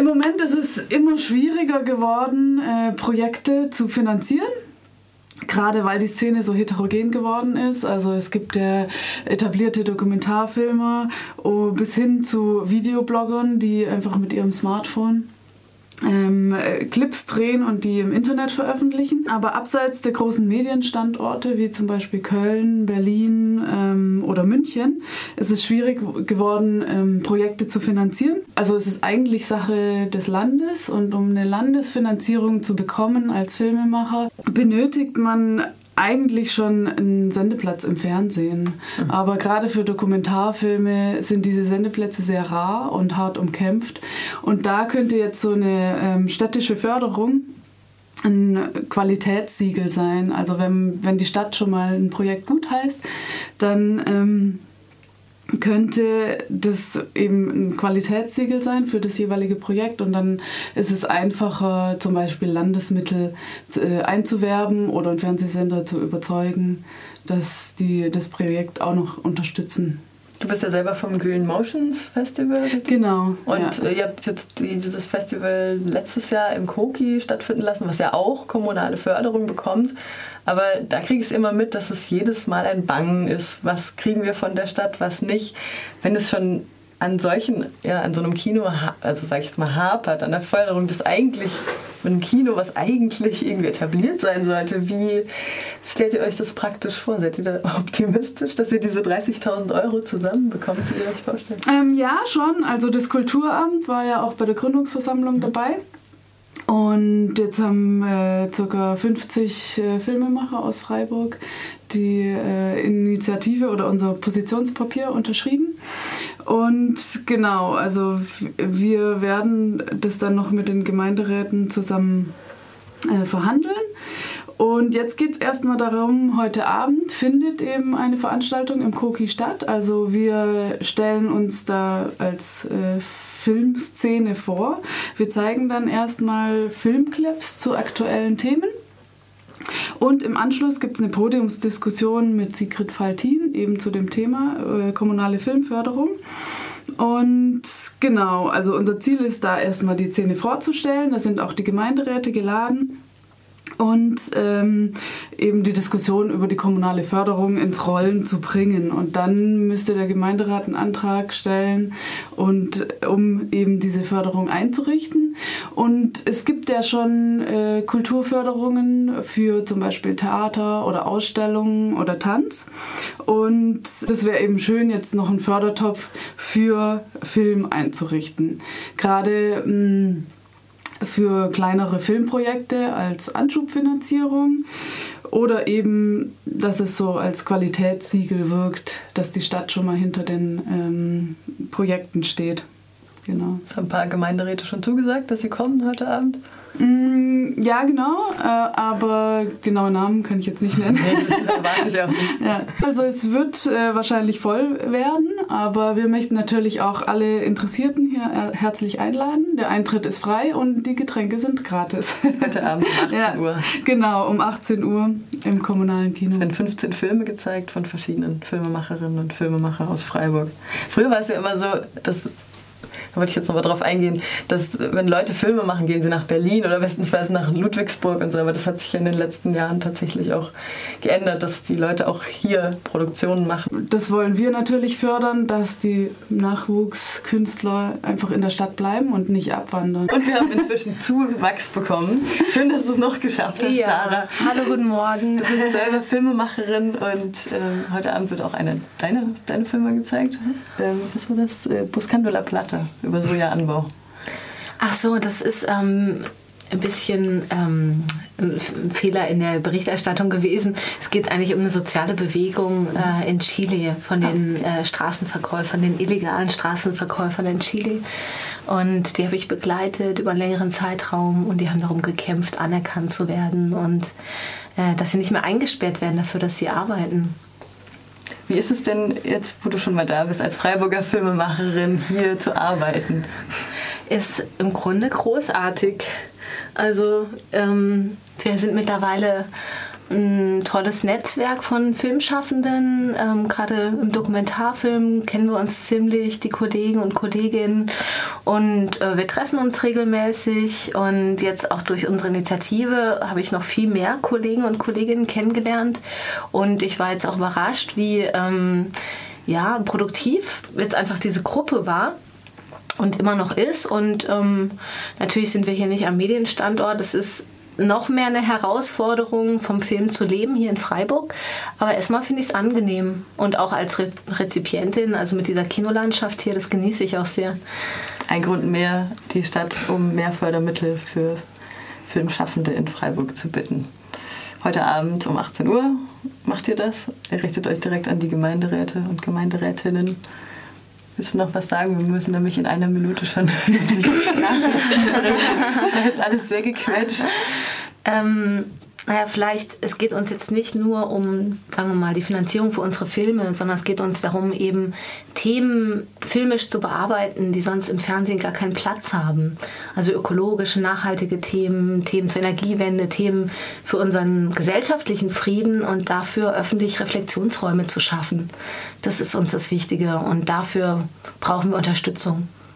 Im Moment ist es immer schwieriger geworden, äh, Projekte zu finanzieren. Gerade weil die Szene so heterogen geworden ist. Also es gibt ja etablierte Dokumentarfilmer oh, bis hin zu Videobloggern, die einfach mit ihrem Smartphone ähm, äh, Clips drehen und die im Internet veröffentlichen. Aber abseits der großen Medienstandorte, wie zum Beispiel Köln, Berlin ähm, oder München, ist es schwierig geworden, ähm, Projekte zu finanzieren. Also es ist eigentlich Sache des Landes und um eine Landesfinanzierung zu bekommen als Filmemacher, benötigt man eigentlich schon ein Sendeplatz im Fernsehen. Mhm. Aber gerade für Dokumentarfilme sind diese Sendeplätze sehr rar und hart umkämpft. Und da könnte jetzt so eine ähm, städtische Förderung ein Qualitätssiegel sein. Also wenn, wenn die Stadt schon mal ein Projekt gut heißt, dann ähm, könnte das eben ein Qualitätssiegel sein für das jeweilige Projekt und dann ist es einfacher, zum Beispiel Landesmittel äh, einzuwerben oder einen Fernsehsender zu überzeugen, dass die das Projekt auch noch unterstützen. Du bist ja selber vom Green Motions Festival. Richtig? Genau. Und ja. ihr habt jetzt dieses Festival letztes Jahr im Koki stattfinden lassen, was ja auch kommunale Förderung bekommt. Aber da kriege ich es immer mit, dass es jedes Mal ein Bangen ist. Was kriegen wir von der Stadt, was nicht. Wenn es schon an solchen, ja, an so einem Kino, also sage ich jetzt mal, hapert, an der Förderung des eigentlich, mit einem Kino, was eigentlich irgendwie etabliert sein sollte, wie stellt ihr euch das praktisch vor? Seid ihr da optimistisch, dass ihr diese 30.000 Euro zusammenbekommt, wie ihr euch vorstellt? Ähm, ja, schon. Also das Kulturamt war ja auch bei der Gründungsversammlung dabei. Und jetzt haben äh, ca. 50 äh, Filmemacher aus Freiburg die äh, Initiative oder unser Positionspapier unterschrieben. Und genau, also wir werden das dann noch mit den Gemeinderäten zusammen äh, verhandeln. Und jetzt geht es erstmal darum, heute Abend findet eben eine Veranstaltung im Koki statt. Also wir stellen uns da als äh, Filmszene vor. Wir zeigen dann erstmal Filmclips zu aktuellen Themen. Und im Anschluss gibt es eine Podiumsdiskussion mit Sigrid Faltin eben zu dem Thema äh, kommunale Filmförderung. Und genau, also unser Ziel ist da erstmal die Szene vorzustellen. Da sind auch die Gemeinderäte geladen und ähm, eben die Diskussion über die kommunale Förderung ins Rollen zu bringen. Und dann müsste der Gemeinderat einen Antrag stellen, und, um eben diese Förderung einzurichten. Und es gibt ja schon äh, Kulturförderungen für zum Beispiel Theater oder Ausstellungen oder Tanz. Und es wäre eben schön, jetzt noch einen Fördertopf für Film einzurichten. Gerade mh, mm, für kleinere Filmprojekte als Anschubfinanzierung oder eben, dass es so als Qualitätssiegel wirkt, dass die Stadt schon mal hinter den ähm, Projekten steht. Genau. Es haben ein paar Gemeinderäte schon zugesagt, dass sie kommen heute Abend. Mm, ja, genau, äh, aber genaue Namen kann ich jetzt nicht nennen. Weiß ich auch nicht. Ja. Also es wird äh, wahrscheinlich voll werden, aber wir möchten natürlich auch alle Interessierten hier äh, herzlich einladen. Der Eintritt ist frei und die Getränke sind gratis. Heute Abend um 18 ja, Uhr. Genau, um 18 Uhr im kommunalen Kino. Es werden 15 Filme gezeigt von verschiedenen Filmemacherinnen und Filmemachern aus Freiburg. Früher war es ja immer so, dass da wollte ich jetzt nochmal drauf eingehen, dass wenn Leute Filme machen, gehen sie nach Berlin oder bestenfalls nach Ludwigsburg und so, aber das hat sich in den letzten Jahren tatsächlich auch geändert, dass die Leute auch hier Produktionen machen. Das wollen wir natürlich fördern, dass die Nachwuchskünstler einfach in der Stadt bleiben und nicht abwandern. Und wir haben inzwischen Zuwachs bekommen. Schön, dass du es noch geschafft hast, ja. Sarah. Hallo, guten Morgen. Du bist selber Filmemacherin und ähm, heute Abend wird auch eine deine, deine Filme gezeigt. Ähm, was war das? Äh, Buscando la Plata über Sojaanbau? Ach so, das ist ähm, ein bisschen ähm, ein Fehler in der Berichterstattung gewesen. Es geht eigentlich um eine soziale Bewegung äh, in Chile von den äh, Straßenverkäufern, den illegalen Straßenverkäufern in Chile. Und die habe ich begleitet über einen längeren Zeitraum und die haben darum gekämpft, anerkannt zu werden und äh, dass sie nicht mehr eingesperrt werden dafür, dass sie arbeiten. Wie ist es denn jetzt, wo du schon mal da bist, als Freiburger Filmemacherin hier zu arbeiten? Ist im Grunde großartig. Also ähm, wir sind mittlerweile ein tolles Netzwerk von Filmschaffenden. Ähm, Gerade im Dokumentarfilm kennen wir uns ziemlich, die Kollegen und Kolleginnen. Und äh, wir treffen uns regelmäßig. Und jetzt auch durch unsere Initiative habe ich noch viel mehr Kollegen und Kolleginnen kennengelernt. Und ich war jetzt auch überrascht, wie ähm, ja, produktiv jetzt einfach diese Gruppe war und immer noch ist. Und ähm, natürlich sind wir hier nicht am Medienstandort. Es ist noch mehr eine Herausforderung, vom Film zu leben hier in Freiburg. Aber erstmal finde ich es angenehm. Und auch als Re Rezipientin, also mit dieser Kinolandschaft hier, das genieße ich auch sehr. Ein Grund mehr, die Stadt um mehr Fördermittel für Filmschaffende in Freiburg zu bitten. Heute Abend um 18 Uhr macht ihr das. Ihr richtet euch direkt an die Gemeinderäte und Gemeinderätinnen. Willst du noch was sagen? Wir müssen nämlich in einer Minute schon. Das ist alles sehr gequetscht. Ähm, naja, vielleicht, es geht uns jetzt nicht nur um, sagen wir mal, die Finanzierung für unsere Filme, sondern es geht uns darum, eben Themen filmisch zu bearbeiten, die sonst im Fernsehen gar keinen Platz haben. Also ökologische, nachhaltige Themen, Themen zur Energiewende, Themen für unseren gesellschaftlichen Frieden und dafür öffentlich Reflexionsräume zu schaffen. Das ist uns das Wichtige und dafür brauchen wir Unterstützung.